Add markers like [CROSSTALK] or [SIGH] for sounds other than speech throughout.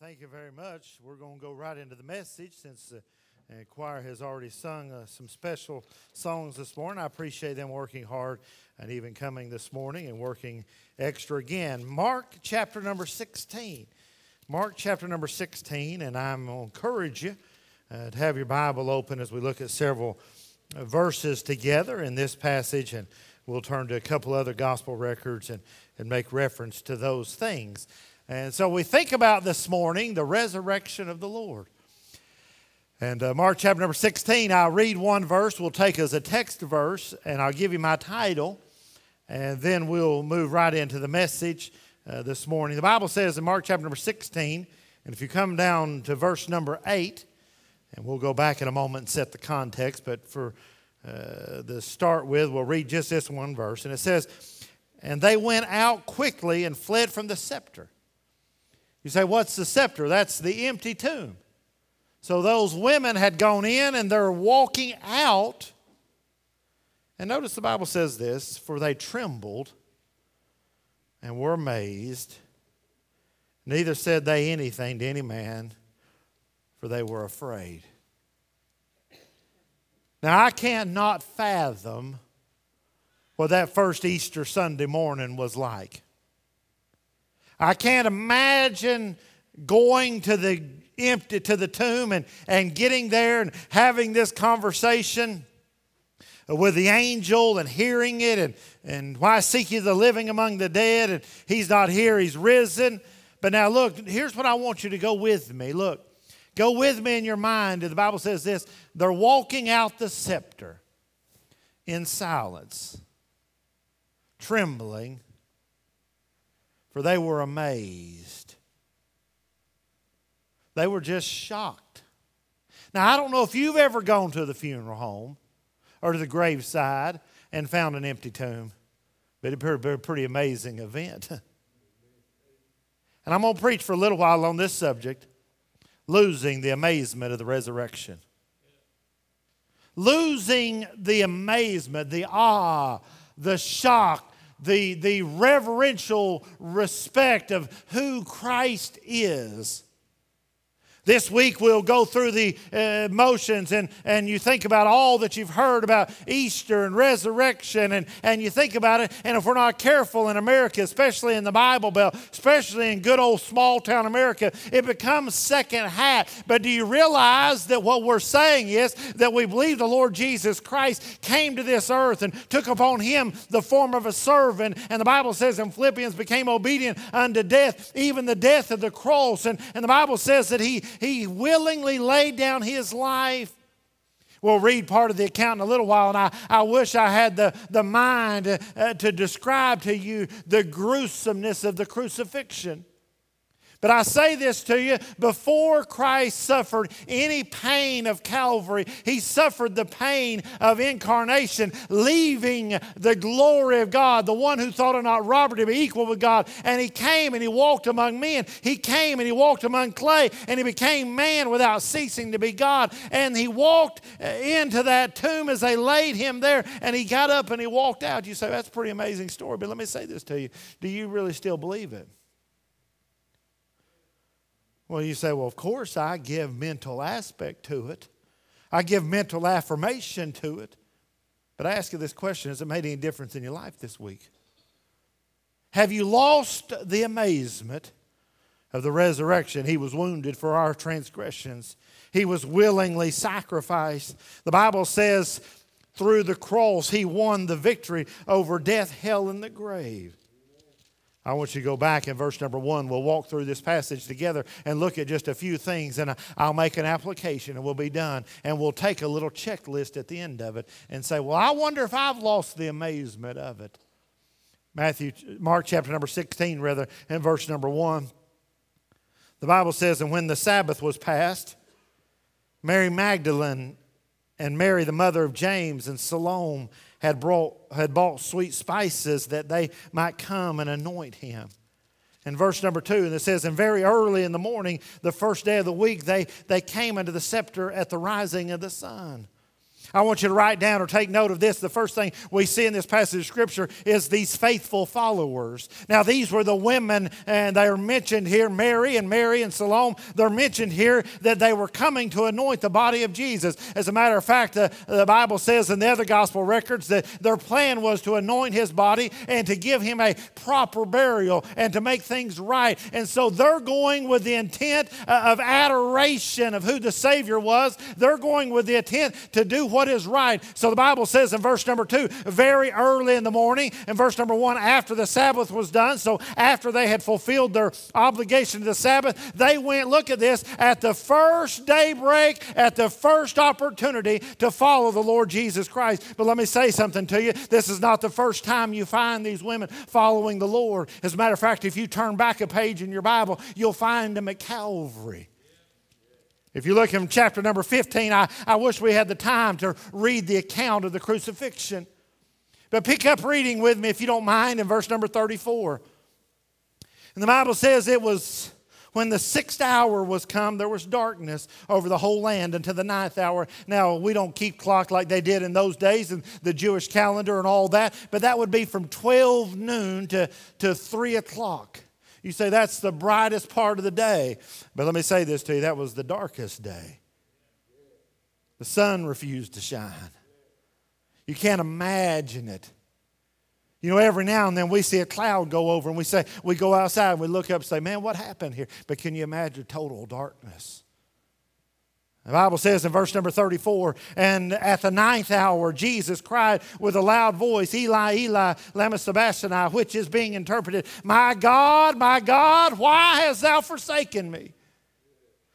thank you very much. We're going to go right into the message since the uh, choir has already sung uh, some special songs this morning. I appreciate them working hard and even coming this morning and working extra again. Mark chapter number 16. Mark chapter number 16, and I'm going to encourage you uh, to have your Bible open as we look at several verses together in this passage, and we'll turn to a couple other gospel records and, and make reference to those things. And so we think about this morning the resurrection of the Lord. And uh, Mark chapter number 16, I'll read one verse. We'll take as a text verse, and I'll give you my title, and then we'll move right into the message uh, this morning. The Bible says in Mark chapter number 16, and if you come down to verse number 8, and we'll go back in a moment and set the context, but for uh, the start with, we'll read just this one verse. And it says, And they went out quickly and fled from the sepulchre. You say, what's the sepulchre? That's the empty tomb. So those women had gone in and they're walking out. And notice the Bible says this for they trembled and were amazed. Neither said they anything to any man, for they were afraid. Now, I cannot fathom what that first Easter Sunday morning was like. I can't imagine going to the empty to the tomb and, and getting there and having this conversation with the angel and hearing it and, and why seek you the living among the dead and he's not here he's risen. But now look here's what i want you to go with me. Look go with me in your mind. The bible says this they're walking out the sepulchre in silence trembling for they were amazed. They were just shocked. Now, I don't know if you've ever gone to the funeral home or to the graveside and found an empty tomb, but it'd be a pretty amazing event. [LAUGHS] and I'm going to preach for a little while on this subject losing the amazement of the resurrection. Losing the amazement, the awe, the shock, the, the reverential respect of who Christ is this week we'll go through the uh, motions and, and you think about all that you've heard about Easter and resurrection and, and you think about it. And if we're not careful in America, especially in the Bible Belt, especially in good old small town America, it becomes second hat. But do you realize that what we're saying is that we believe the Lord Jesus Christ came to this earth and took upon him the form of a servant. And the Bible says in Philippians became obedient unto death, even the death of the cross. And, and the Bible says that he, he willingly laid down his life. We'll read part of the account in a little while, and I, I wish I had the, the mind uh, to describe to you the gruesomeness of the crucifixion. But I say this to you before Christ suffered any pain of Calvary, he suffered the pain of incarnation, leaving the glory of God, the one who thought it not robbery to be equal with God. And he came and he walked among men. He came and he walked among clay and he became man without ceasing to be God. And he walked uh, into that tomb as they laid him there and he got up and he walked out. You say, that's a pretty amazing story. But let me say this to you do you really still believe it? Well, you say, well, of course, I give mental aspect to it. I give mental affirmation to it. But I ask you this question Has it made any difference in your life this week? Have you lost the amazement of the resurrection? He was wounded for our transgressions, He was willingly sacrificed. The Bible says, through the cross, He won the victory over death, hell, and the grave. I want you to go back in verse number one. We'll walk through this passage together and look at just a few things, and I'll make an application and we'll be done. And we'll take a little checklist at the end of it and say, Well, I wonder if I've lost the amazement of it. Matthew, Mark chapter number 16, rather, in verse number one. The Bible says, And when the Sabbath was past, Mary Magdalene and Mary, the mother of James, and Salome had, brought, had bought sweet spices that they might come and anoint him. In verse number two, and it says, And very early in the morning, the first day of the week, they, they came unto the sepulchre at the rising of the sun. I want you to write down or take note of this. The first thing we see in this passage of Scripture is these faithful followers. Now, these were the women, and they are mentioned here Mary and Mary and Salome. They're mentioned here that they were coming to anoint the body of Jesus. As a matter of fact, the, the Bible says in the other gospel records that their plan was to anoint his body and to give him a proper burial and to make things right. And so they're going with the intent uh, of adoration of who the Savior was. They're going with the intent to do what what is right. So the Bible says in verse number two, very early in the morning, in verse number one, after the Sabbath was done, so after they had fulfilled their obligation to the Sabbath, they went, look at this, at the first daybreak, at the first opportunity to follow the Lord Jesus Christ. But let me say something to you. This is not the first time you find these women following the Lord. As a matter of fact, if you turn back a page in your Bible, you'll find them at Calvary. If you look in chapter number 15, I, I wish we had the time to read the account of the crucifixion. But pick up reading with me, if you don't mind, in verse number 34. And the Bible says it was when the sixth hour was come, there was darkness over the whole land until the ninth hour. Now, we don't keep clock like they did in those days and the Jewish calendar and all that, but that would be from 12 noon to, to 3 o'clock. You say that's the brightest part of the day. But let me say this to you that was the darkest day. The sun refused to shine. You can't imagine it. You know, every now and then we see a cloud go over and we say, we go outside and we look up and say, man, what happened here? But can you imagine total darkness? The Bible says in verse number 34, and at the ninth hour, Jesus cried with a loud voice, Eli, Eli, lama sabachthani, which is being interpreted, My God, my God, why hast thou forsaken me?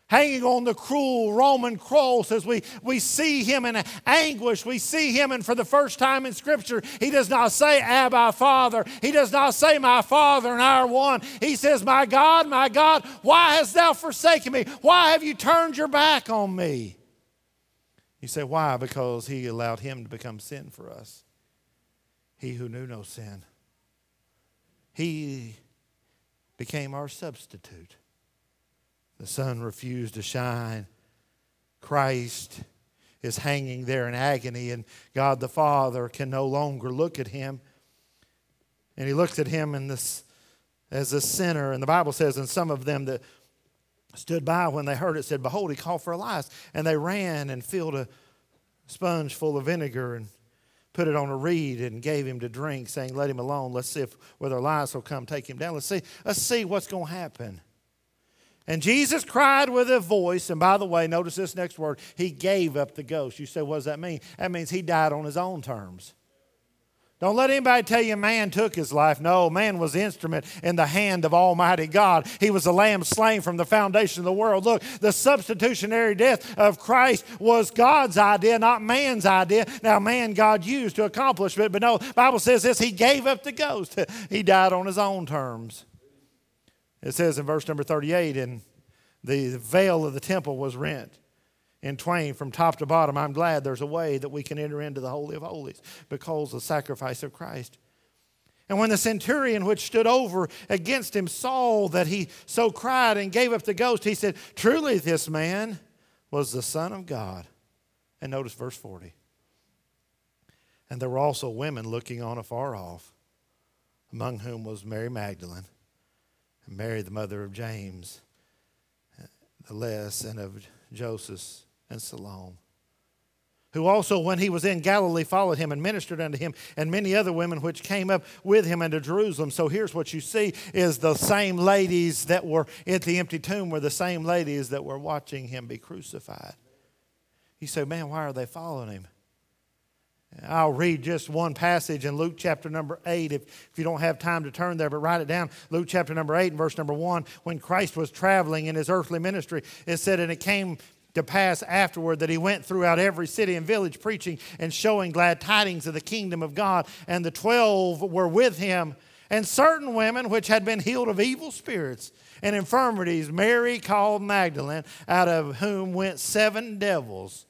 Hanging on the cruel Roman cross as we, we see him in anguish. We see him, and for the first time in Scripture, he does not say, Abba, Father. He does not say, My Father and our one. He says, My God, my God, why hast thou forsaken me? Why have you turned your back on me? You say, Why? Because he allowed him to become sin for us. He who knew no sin. He became our substitute. The sun refused to shine. Christ is hanging there in agony, and God the Father can no longer look at him. And he looks at him in this, as a sinner. And the Bible says, and some of them that stood by when they heard it said, Behold, he called for Elias. And they ran and filled a sponge full of vinegar and put it on a reed and gave him to drink, saying, Let him alone. Let's see if whether Elias will come take him down. Let's see, let's see what's going to happen. And Jesus cried with a voice, and by the way, notice this next word, he gave up the ghost. You say, what does that mean? That means he died on his own terms. Don't let anybody tell you man took his life. No, man was the instrument in the hand of Almighty God. He was the lamb slain from the foundation of the world. Look, the substitutionary death of Christ was God's idea, not man's idea. Now, man God used to accomplish it, but no, Bible says this, he gave up the ghost. [LAUGHS] He died on his own terms. It says in verse number 38, and the veil of the temple was rent in twain from top to bottom. I'm glad there's a way that we can enter into the Holy of Holies because of the sacrifice of Christ. And when the centurion which stood over against him saw that he so cried and gave up the ghost, he said, Truly, this man was the Son of God. And notice verse 40. And there were also women looking on afar off, among whom was Mary Magdalene and Mary, the mother of James, uh, the less, and of Joseph and Salome. Who also, when he was in Galilee, followed him and ministered unto him, and many other women which came up with him into Jerusalem. So here's what you see is the same ladies that were at the empty tomb were the same ladies that were watching him be crucified. You say, man, why are they following him? I'll read just one passage in Luke chapter number 8 if, if you don't have time to turn there, but write it down. Luke chapter number 8 and verse number 1. When Christ was traveling in his earthly ministry, it said, And it came to pass afterward that he went throughout every city and village preaching and showing glad tidings of the kingdom of God. And the twelve were with him, and certain women which had been healed of evil spirits and infirmities, Mary called Magdalene, out of whom went seven devils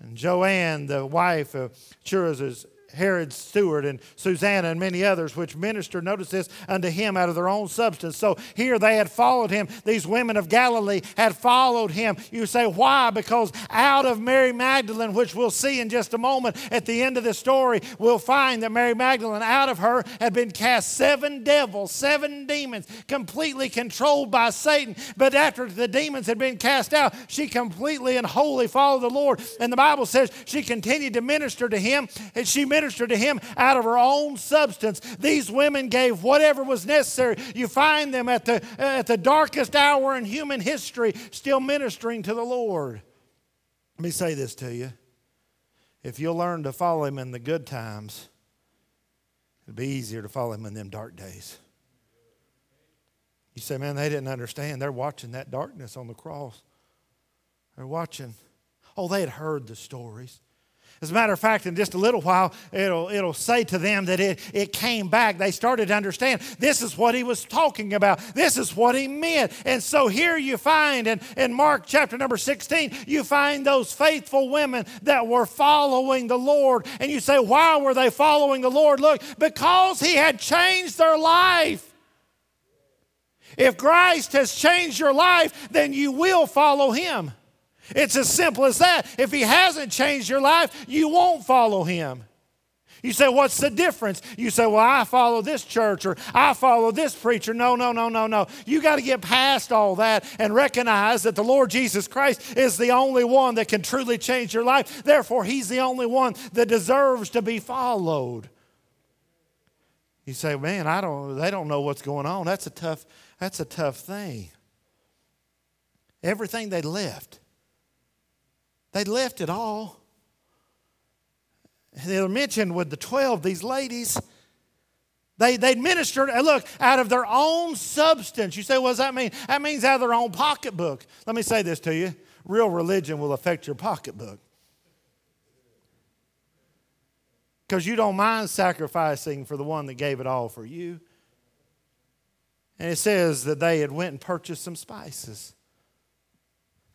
and Joanne, the wife of Chuza, Herod's steward and Susanna and many others, which ministered, notice this, unto him out of their own substance. So here they had followed him. These women of Galilee had followed him. You say, why? Because out of Mary Magdalene, which we'll see in just a moment at the end of the story, we'll find that Mary Magdalene, out of her, had been cast seven devils, seven demons, completely controlled by Satan. But after the demons had been cast out, she completely and wholly followed the Lord. And the Bible says she continued to minister to him, and she ministered to him out of her own substance. These women gave whatever was necessary. You find them at the, at the darkest hour in human history still ministering to the Lord. Let me say this to you. If you'll learn to follow him in the good times, it'll be easier to follow him in them dark days. You say, man, they didn't understand. They're watching that darkness on the cross. They're watching. Oh, they had heard the stories. As a matter of fact, in just a little while, it'll, it'll say to them that it, it came back. They started to understand this is what he was talking about, this is what he meant. And so here you find in, in Mark chapter number 16, you find those faithful women that were following the Lord. And you say, why were they following the Lord? Look, because he had changed their life. If Christ has changed your life, then you will follow him. It's as simple as that. If He hasn't changed your life, you won't follow Him. You say, What's the difference? You say, Well, I follow this church or I follow this preacher. No, no, no, no, no. You got to get past all that and recognize that the Lord Jesus Christ is the only one that can truly change your life. Therefore, He's the only one that deserves to be followed. You say, Man, I don't, they don't know what's going on. That's a tough, that's a tough thing. Everything they left They'd left it all. They're mentioned with the 12, these ladies. They, they ministered, look, out of their own substance. You say, what does that mean? That means out of their own pocketbook. Let me say this to you real religion will affect your pocketbook. Because you don't mind sacrificing for the one that gave it all for you. And it says that they had went and purchased some spices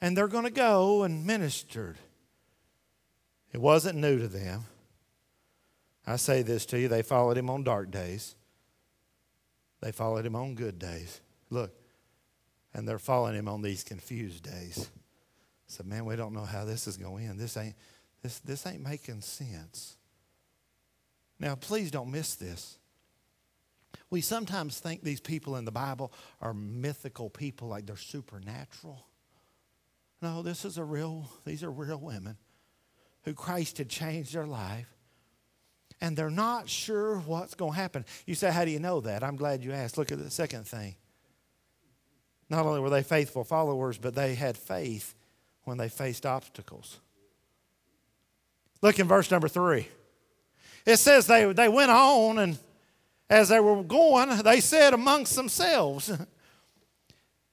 and they're going to go and ministered. It wasn't new to them. I say this to you they followed him on dark days, they followed him on good days. Look, and they're following him on these confused days. So, man, we don't know how this is going to end. This ain't, this, this ain't making sense. Now, please don't miss this. We sometimes think these people in the Bible are mythical people, like they're supernatural. No, this is a real, these are real women who Christ had changed their life. And they're not sure what's going to happen. You say, How do you know that? I'm glad you asked. Look at the second thing. Not only were they faithful followers, but they had faith when they faced obstacles. Look in verse number three. It says they, they went on, and as they were going, they said amongst themselves, [LAUGHS]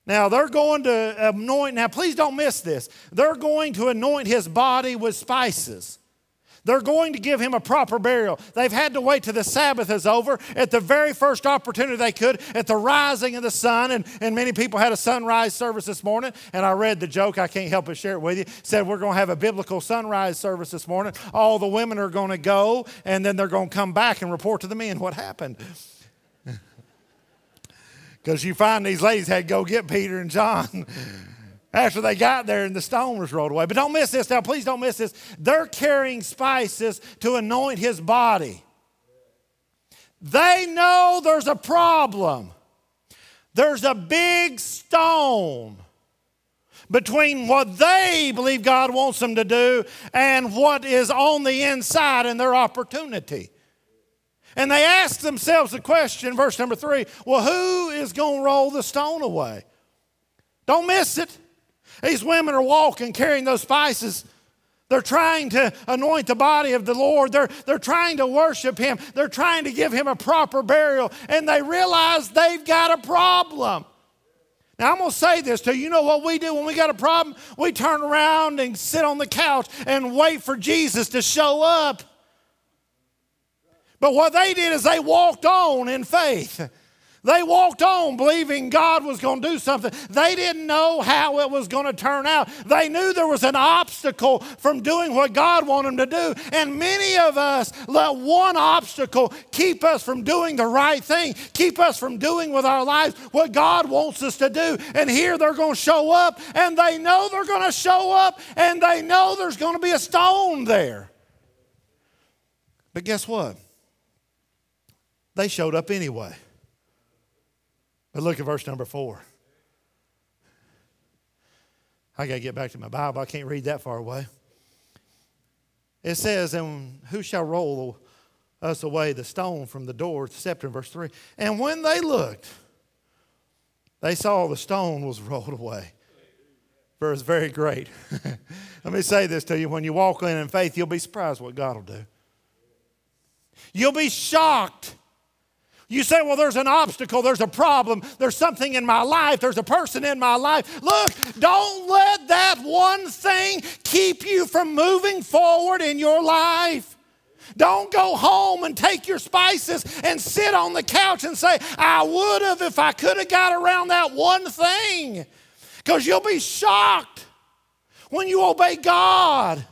Now they're going to anoint, now please don't miss this. They're going to anoint his body with spices. They're going to give him a proper burial. They've had to wait till the Sabbath is over at the very first opportunity they could at the rising of the sun. And, and many people had a sunrise service this morning. And I read the joke, I can't help but share it with you. Said, We're going to have a biblical sunrise service this morning. All the women are going to go, and then they're going to come back and report to the men what happened. Because you find these ladies had to go get Peter and John [LAUGHS] after they got there and the stone was rolled away. But don't miss this now, please don't miss this. They're carrying spices to anoint his body. They know there's a problem. There's a big stone between what they believe God wants them to do and what is on the inside and their opportunity. And they ask themselves the question, verse number three well, who is going to roll the stone away? Don't miss it. These women are walking, carrying those spices. They're trying to anoint the body of the Lord. They're, they're trying to worship Him. They're trying to give Him a proper burial. And they realize they've got a problem. Now, I'm going to say this to you. You know what we do when we got a problem? We turn around and sit on the couch and wait for Jesus to show up. But what they did is they walked on in faith. They walked on believing God was going to do something. They didn't know how it was going to turn out. They knew there was an obstacle from doing what God wanted them to do. And many of us let one obstacle keep us from doing the right thing, keep us from doing with our lives what God wants us to do. And here they're going to show up, and they know they're going to show up, and they know there's going to be a stone there. But guess what? They showed up anyway. But look at verse number four. I got to get back to my Bible. I can't read that far away. It says, And who shall roll us away the stone from the door? In verse 3. And when they looked, they saw the stone was rolled away. Verse very great. [LAUGHS] Let me say this to you. When you walk in in faith, you'll be surprised what God will do. You'll be shocked you say, well, there's an obstacle, there's a problem, there's something in my life, there's a person in my life. Look, don't let that one thing keep you from moving forward in your life. Don't go home and take your spices and sit on the couch and say, I would have if I could have got around that one thing. Because you'll be shocked when you obey God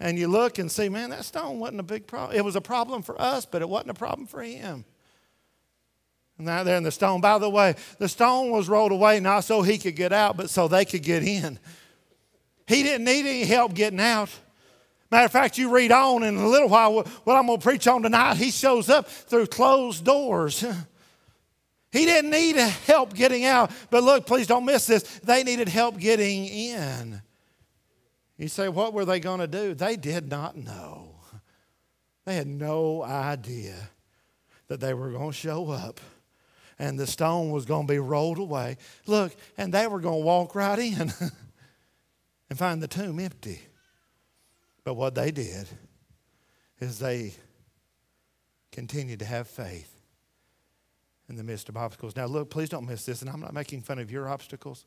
and you look and see, man, that stone wasn't a big problem. It was a problem for us, but it wasn't a problem for him. And now there in the stone, by the way, the stone was rolled away not so he could get out, but so they could get in. He didn't need any help getting out. Matter of fact, you read on in a little while what I'm going to preach on tonight, he shows up through closed doors. [LAUGHS] He didn't need help getting out, but look, please don't miss this. They needed help getting in. You say, what were they going to do? They did not know. They had no idea that they were going to show up and the stone was going to be rolled away. Look, and they were going to walk right in [LAUGHS] and find the tomb empty. But what they did is they continued to have faith in the midst of obstacles. Now, look, please don't miss this, and I'm not making fun of your obstacles.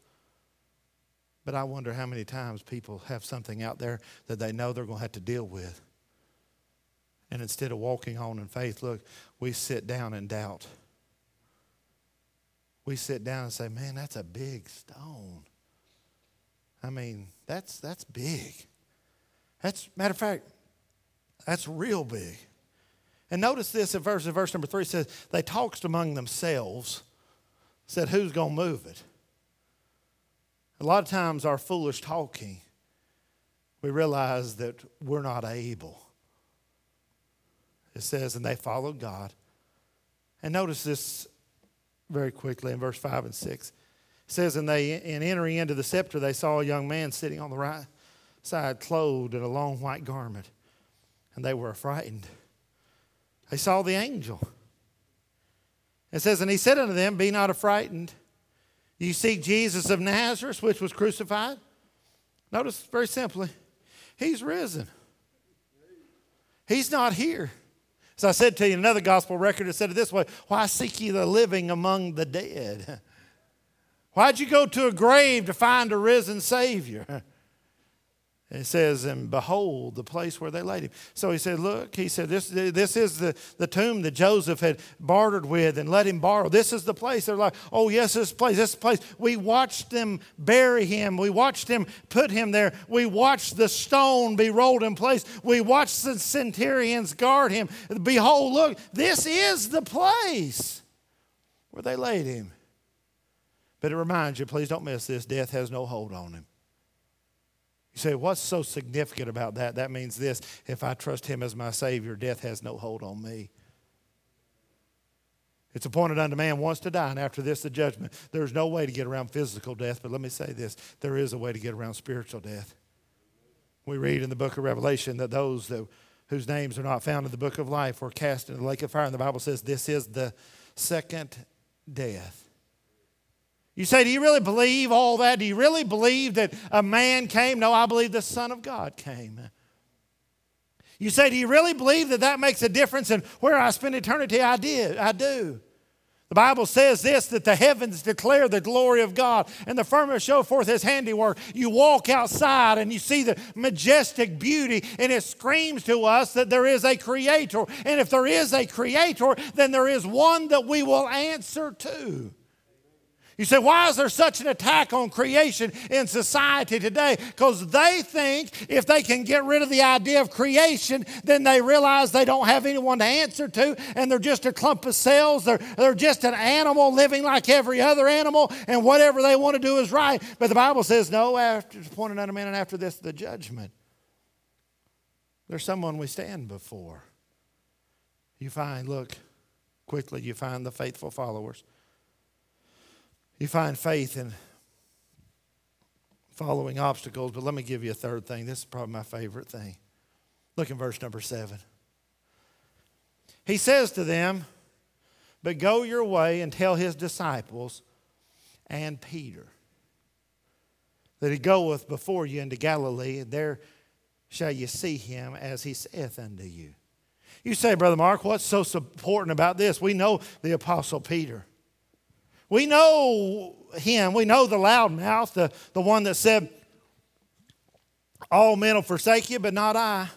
But I wonder how many times people have something out there that they know they're going to have to deal with. And instead of walking on in faith, look, we sit down in doubt. We sit down and say, man, that's a big stone. I mean, that's, that's big. That's, matter of fact, that's real big. And notice this in verse, in verse number three says, they talked among themselves, said, who's going to move it? A lot of times, our foolish talking, we realize that we're not able. It says, and they followed God. And notice this very quickly in verse 5 and 6. It says, and they in entering into the sepulchre, they saw a young man sitting on the right side, clothed in a long white garment, and they were frightened. They saw the angel. It says, and he said unto them, Be not affrighted. You seek Jesus of Nazareth, which was crucified. Notice very simply, he's risen. He's not here. As I said to you, another gospel record has said it this way Why seek ye the living among the dead? [LAUGHS] Why'd you go to a grave to find a risen Savior? [LAUGHS] It says, and behold, the place where they laid him. So he said, Look, he said, This, this is the, the tomb that Joseph had bartered with and let him borrow. This is the place. They're like, Oh, yes, this place, this place. We watched them bury him. We watched him put him there. We watched the stone be rolled in place. We watched the centurions guard him. Behold, look, this is the place where they laid him. But it reminds you, please don't miss this death has no hold on him. You say, what's so significant about that? That means this if I trust Him as my Savior, death has no hold on me. It's appointed unto man once to die, and after this, the judgment. There's no way to get around physical death, but let me say this there is a way to get around spiritual death. We read in the book of Revelation that those that, whose names are not found in the book of life were cast into the lake of fire, and the Bible says this is the second death. You say, Do you really believe all that? Do you really believe that a man came? No, I believe the Son of God came. You say, Do you really believe that that makes a difference in where I spend eternity? I did. I do. The Bible says this that the heavens declare the glory of God and the firmament show forth his handiwork. You walk outside and you see the majestic beauty, and it screams to us that there is a creator. And if there is a creator, then there is one that we will answer to. You say, why is there such an attack on creation in society today? Because they think if they can get rid of the idea of creation, then they realize they don't have anyone to answer to, and they're just a clump of cells. They're, they're just an animal living like every other animal, and whatever they want to do is right. But the Bible says, no, after appointed unto man, and after this, the judgment. There's someone we stand before. You find, look, quickly, you find the faithful followers. You find faith in following obstacles, but let me give you a third thing. This is probably my favorite thing. Look in verse number seven. He says to them, But go your way and tell his disciples and Peter that he goeth before you into Galilee, and there shall you see him as he saith unto you. You say, Brother Mark, what's so important about this? We know the Apostle Peter. We know him. We know the loudmouth, the, the one that said, All men will forsake you, but not I.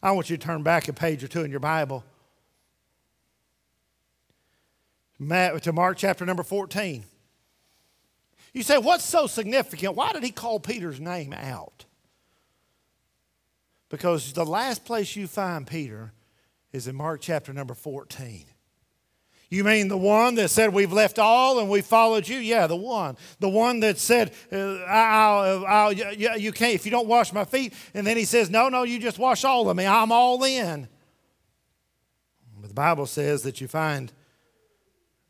I want you to turn back a page or two in your Bible to Mark chapter number 14. You say, What's so significant? Why did he call Peter's name out? Because the last place you find Peter is in Mark chapter number 14. You mean the one that said, We've left all and we followed you? Yeah, the one. The one that said, uh, I'll, I'll, You can't, if you don't wash my feet. And then he says, No, no, you just wash all of me. I'm all in. But the Bible says that you find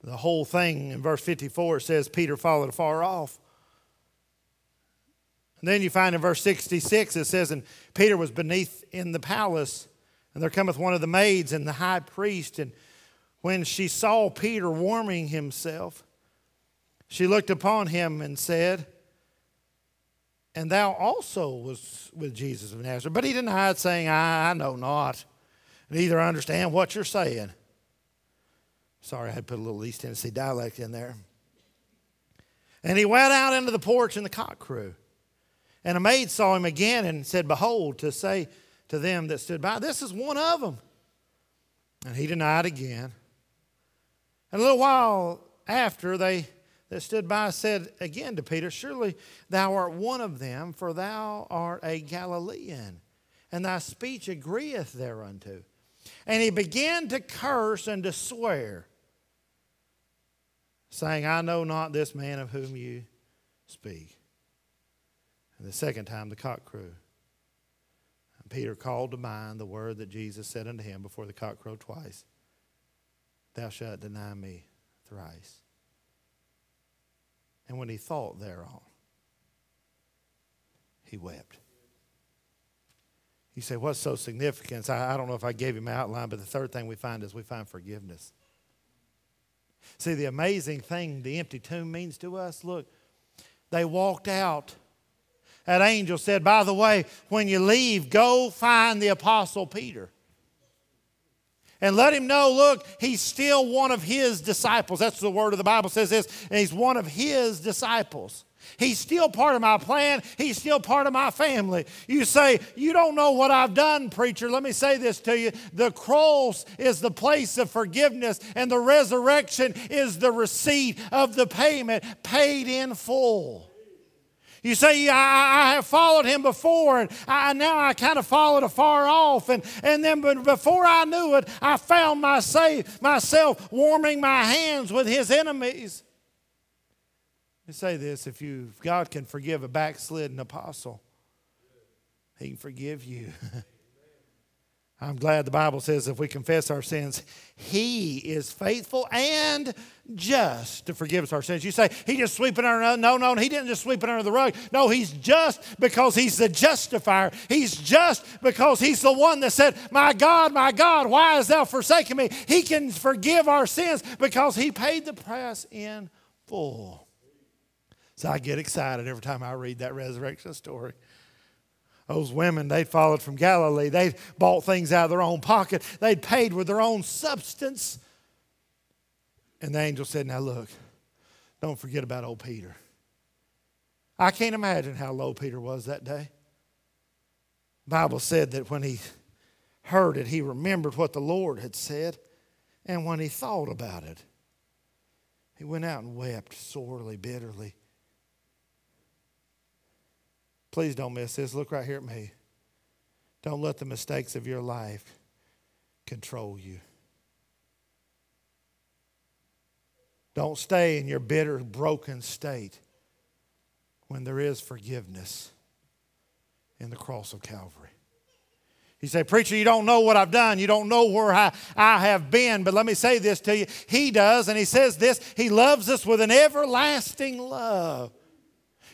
the whole thing in verse 54. It says, Peter followed afar off. And then you find in verse 66, it says, And Peter was beneath in the palace, and there cometh one of the maids and the high priest, and when she saw Peter warming himself, she looked upon him and said, And thou also was with Jesus of Nazareth. But he denied, saying, I, I know not, neither understand what you're saying. Sorry, I had put a little East Tennessee dialect in there. And he went out into the porch, and the cock crew. And a maid saw him again and said, Behold, to say to them that stood by, This is one of them. And he denied again. And a little while after, they that stood by said again to Peter, Surely thou art one of them, for thou art a Galilean, and thy speech agreeth thereunto. And he began to curse and to swear, saying, I know not this man of whom you speak. And the second time the cock crew. And Peter called to mind the word that Jesus said unto him before the cock crowed twice. Thou shalt deny me thrice. And when he thought thereon, he wept. You say, what's so significant? I, I don't know if I gave him an outline, but the third thing we find is we find forgiveness. See, the amazing thing the empty tomb means to us look, they walked out. That angel said, By the way, when you leave, go find the Apostle Peter and let him know look he's still one of his disciples. That's the word of the bible says this and he's one of his disciples. He's still part of my plan. He's still part of my family. You say you don't know what i've done preacher. Let me say this to you. The cross is the place of forgiveness and the resurrection is the receipt of the payment paid in full you say, I, I have followed him before, and I, now I kind of followed afar off. And, and then before I knew it, I found myself, myself warming my hands with his enemies. You say this if you, God can forgive a backslidden apostle, he can forgive you. [LAUGHS] I'm glad the Bible says if we confess our sins, He is faithful and just to forgive us our sins. You say, He just sweeping under no, no, He didn't just sweep it under the rug. No, He's just because He's the justifier. He's just because He's the one that said, My God, my God, why hast thou forsaken me? He can forgive our sins because He paid the price in full. So I get excited every time I read that resurrection story. Those women, they'd followed from Galilee. They'd bought things out of their own pocket. They'd paid with their own substance And the angel said, Now look, don't forget about old Peter. I can't imagine how low Peter was that day. Bible said that when he heard it, he remembered what the Lord had said. And when he thought about it, he went out and wept sorely, bitterly. Please don't miss this. Look right here at me. Don't let the mistakes of your life control you. Don't stay in your bitter, broken state when there is forgiveness in the cross of Calvary. You say, Preacher, you don't know what I've done. You don't know where I, I have been. But let me say this to you. He does, and He says this He loves us with an everlasting love.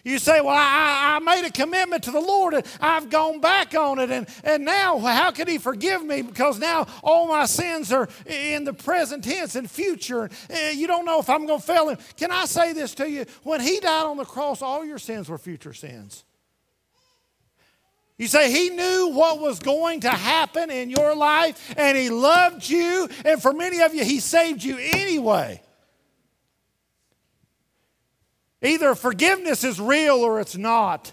You say, Well, I, I made a commitment to the Lord and I've gone back on it. And, and now, how can He forgive me? Because now all my sins are in the present tense and future. Eh, you don't know if I'm going to fail Him. Can I say this to you? When He died on the cross, all your sins were future sins. You say he knew what was going to happen in your life and he loved you, and for many of you, he saved you anyway. Either forgiveness is real or it's not.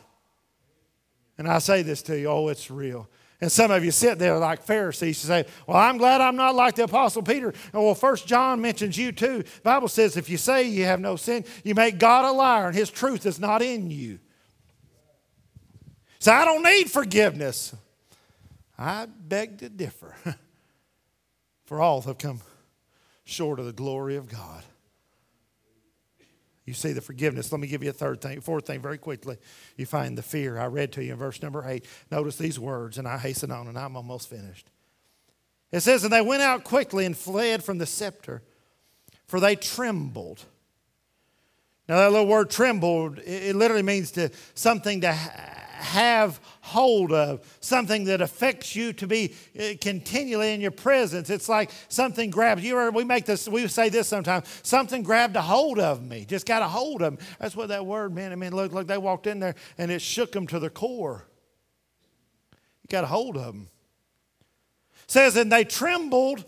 And I say this to you oh, it's real. And some of you sit there like Pharisees and say, Well, I'm glad I'm not like the Apostle Peter. And well, First John mentions you too. The Bible says if you say you have no sin, you make God a liar, and his truth is not in you. So I don't need forgiveness. I beg to differ. [LAUGHS] For all have come short of the glory of God. You see the forgiveness. Let me give you a third thing, fourth thing very quickly. You find the fear. I read to you in verse number eight. Notice these words, and I hasten on, and I'm almost finished. It says, And they went out quickly and fled from the sepulchre, for they trembled. Now, that little word trembled, it literally means to something to have hold of, something that affects you to be uh, continually in your presence. It's like something grabs you. we make this, we say this sometimes. Something grabbed a hold of me, just got a hold of me. That's what that word meant. I mean, look, look, they walked in there and it shook them to the core. You got a hold of them. It says, and they trembled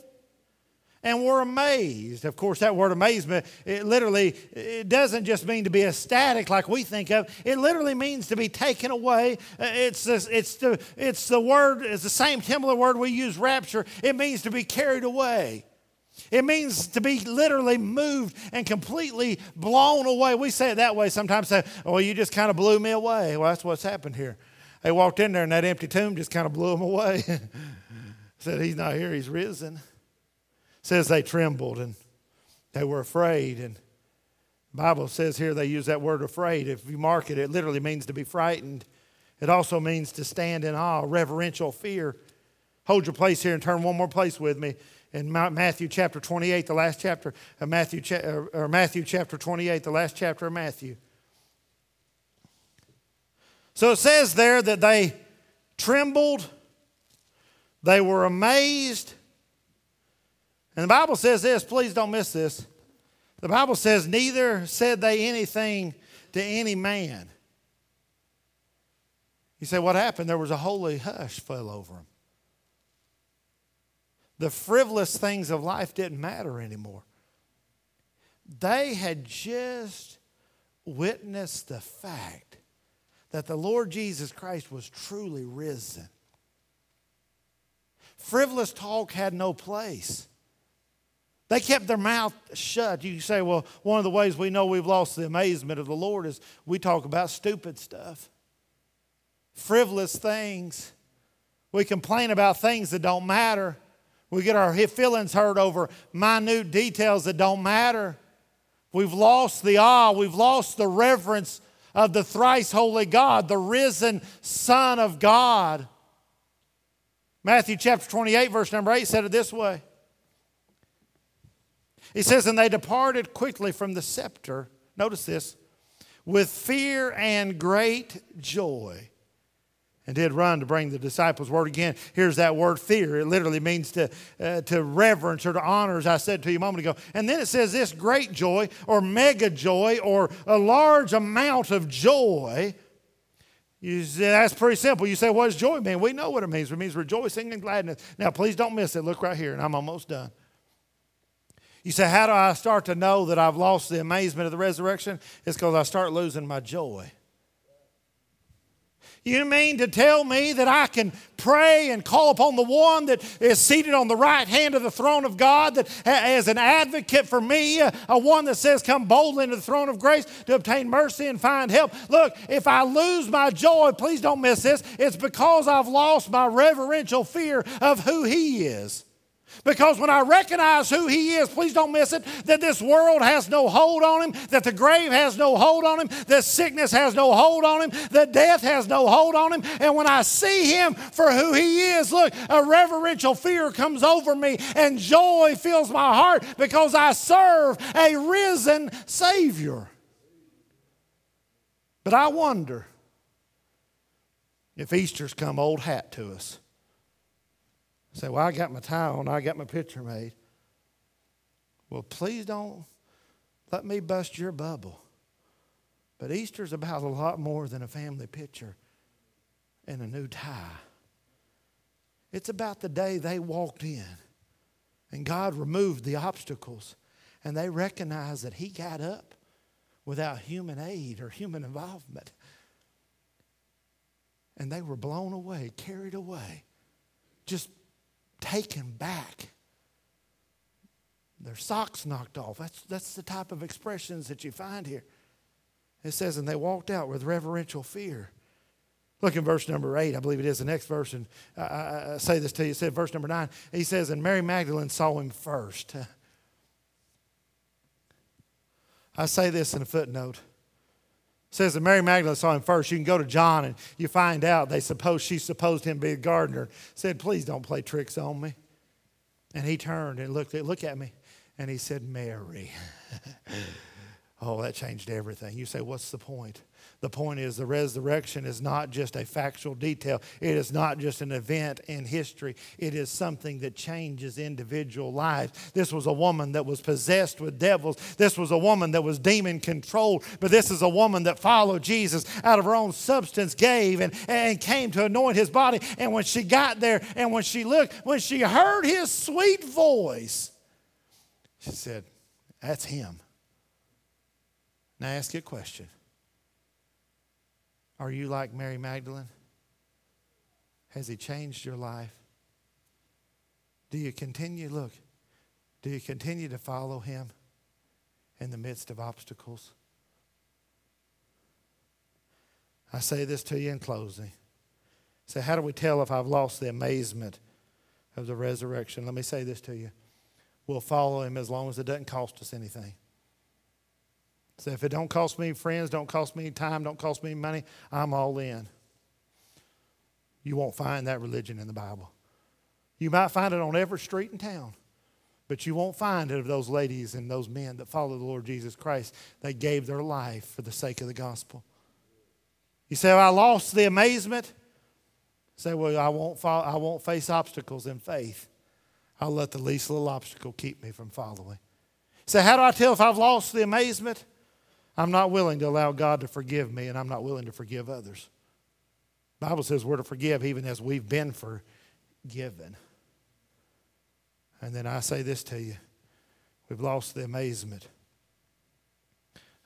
and were amazed. Of course, that word amazement, it literally it doesn't just mean to be ecstatic like we think of. It literally means to be taken away. Uh, it's the, it's the, it's the word, it's the same similar word we use rapture. It means to be carried away. It means to be literally moved and completely blown away. We say it that way sometimes, say, well, you just kind of blew me away. Well, that's what's happened here. They walked in there and that empty tomb just kind of blew them away. [LAUGHS] Said, He's not here, he's risen says they trembled and they were afraid. And the Bible says here they use that word afraid. If you mark it, it literally means to be frightened. It also means to stand in awe, reverential fear. Hold your place here and turn one more place with me in Matthew chapter 28, the last chapter of Matthew, uh, or Matthew chapter 28, the last chapter of Matthew. So it says there that they trembled, they were amazed, and the Bible says this, please don't miss this. The Bible says, Neither said they anything to any man. You say, What happened? There was a holy hush fell over them. The frivolous things of life didn't matter anymore. They had just witnessed the fact that the Lord Jesus Christ was truly risen. Frivolous talk had no place. They kept their mouth shut. You say, well, one of the ways we know we've lost the amazement of the Lord is we talk about stupid stuff, frivolous things. We complain about things that don't matter. We get our feelings hurt over minute details that don't matter. We've lost the awe, we've lost the reverence of the thrice holy God, the risen Son of God. Matthew chapter 28, verse number 8 said it this way. He says, And they departed quickly from the sepulchre. Notice this with fear and great joy. And did run to bring the disciples' word again. Here's that word fear. It literally means to, uh, to reverence or to honor, as I said to you a moment ago. And then it says this great joy or mega joy or a large amount of joy. You say, that's pretty simple. You say, what does joy mean? We know what it means. It means rejoicing and gladness. Now, please don't miss it. Look right here, and I'm almost done. You say, How do I start to know that I've lost the amazement of the resurrection? It's because I start losing my joy. You mean to tell me that I can pray and call upon the one that is seated on the right hand of the throne of God, that as an advocate for me, a, one that says, Come boldly into the throne of grace to obtain mercy and find help? Look, if I lose my joy, please don't miss this, it's because I've lost my reverential fear of who He is. Because when I recognize who He is, please don't miss it, that this world has no hold on Him, that the grave has no hold on Him, that sickness has no hold on Him, that death has no hold on Him. And when I see Him for who He is, look, a reverential fear comes over me and joy fills my heart because I serve a risen Savior. But I wonder if Easter's come old hat to us. Say, well, I got my tie on, I got my picture made. Well, please don't let me bust your bubble. But Easter's about a lot more than a family picture and a new tie. It's about the day they walked in and God removed the obstacles and they recognized that He got up without human aid or human involvement. And they were blown away, carried away, just taken back. Their socks knocked off. That's, that's the type of expressions that you find here. It says, and they walked out with reverential fear. Look in verse number eight, I believe it is the next verse, and I, I, say this to you. It said, verse number nine, he says, and Mary Magdalene saw him first. [LAUGHS] I say this in a footnote says that Mary Magdalene saw him first. You can go to John and you find out they suppose she supposed him to be a gardener. Said, please don't play tricks on me. And he turned and looked at, look at me. And he said, Mary. [LAUGHS] oh, that changed everything. You say, what's the point? The point is, the resurrection is not just a factual detail. It is not just an event in history. It is something that changes individual lives. This was a woman that was possessed with devils. This was a woman that was demon controlled. But this is a woman that followed Jesus out of her own substance, gave and, and came to anoint his body. And when she got there and when she looked, when she heard his sweet voice, she said, That's him. Now, ask you a question. Are you like Mary Magdalene? Has he changed your life? Do you continue, look, do you continue to follow him in the midst of obstacles? I say this to you in closing. Say, how do we tell if I've lost the amazement of the resurrection? Let me say this to you. We'll follow him as long as it doesn't cost us anything. So if it don't cost me friends, don't cost me time, don't cost me money, I'm all in. You won't find that religion in the Bible. You might find it on every street in town, but you won't find it of those ladies and those men that follow the Lord Jesus Christ. They gave their life for the sake of the gospel. You say, well, I lost the amazement. Say, well, I won't, follow, I won't face obstacles in faith. I'll let the least little obstacle keep me from following. Say, how do I tell if I've lost the amazement? I'm not willing to allow God to forgive me, and I'm not willing to forgive others. The Bible says we're to forgive even as we've been forgiven. And then I say this to you we've lost the amazement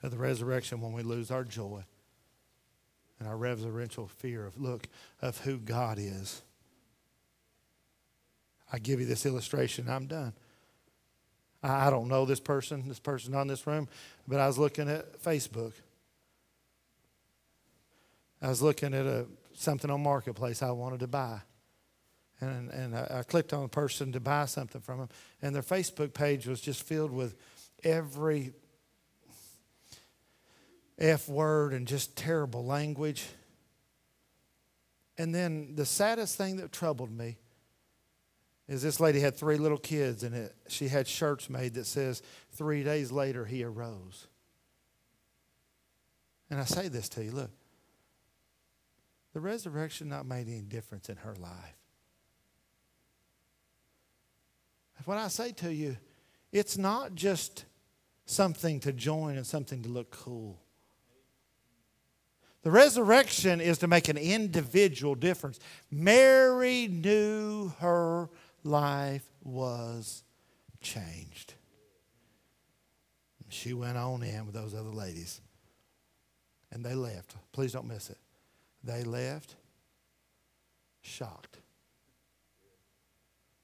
of the resurrection when we lose our joy and our reverential fear of look of who God is. I give you this illustration, I'm done. I don't know this person, this person on this room, but I was looking at Facebook. I was looking at a, something on Marketplace I wanted to buy. And, and I, I clicked on a person to buy something from them, and their Facebook page was just filled with every F word and just terrible language. And then the saddest thing that troubled me is this lady had three little kids and it, she had shirts made that says three days later he arose. And i say this to you look the resurrection not made any difference in her life. What i say to you it's not just something to join and something to look cool. The resurrection is to make an individual difference. Mary knew her life was changed. She went on in with those other ladies. And they left. Please don't miss it. They left shocked.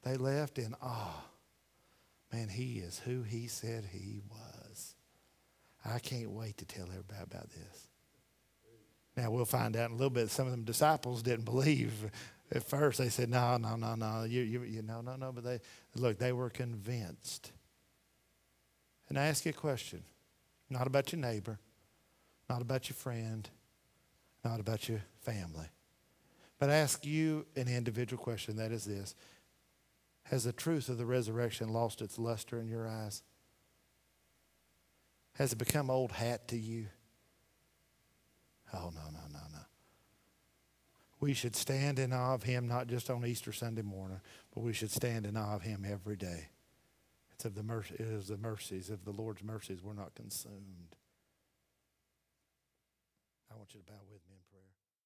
They left in awe. Man, he is who he said he was. I can't wait to tell everybody about this. Now, we'll find out in a little bit. Some of them disciples didn't believe at first. They said, no, no, no, no. You, you, you, no, no, no. But they, look, they were convinced. And I ask you a question not about your neighbor, not about your friend, not about your family. But I ask you an individual question that is this Has the truth of the resurrection lost its luster in your eyes? Has it become old hat to you? Oh, no, no, no, no. We should stand in awe of him not just on Easter Sunday morning, but we should stand in awe of him every day. It's of the mercy, it is the mercies of the Lord's mercies we're not consumed. I want you to bow with me.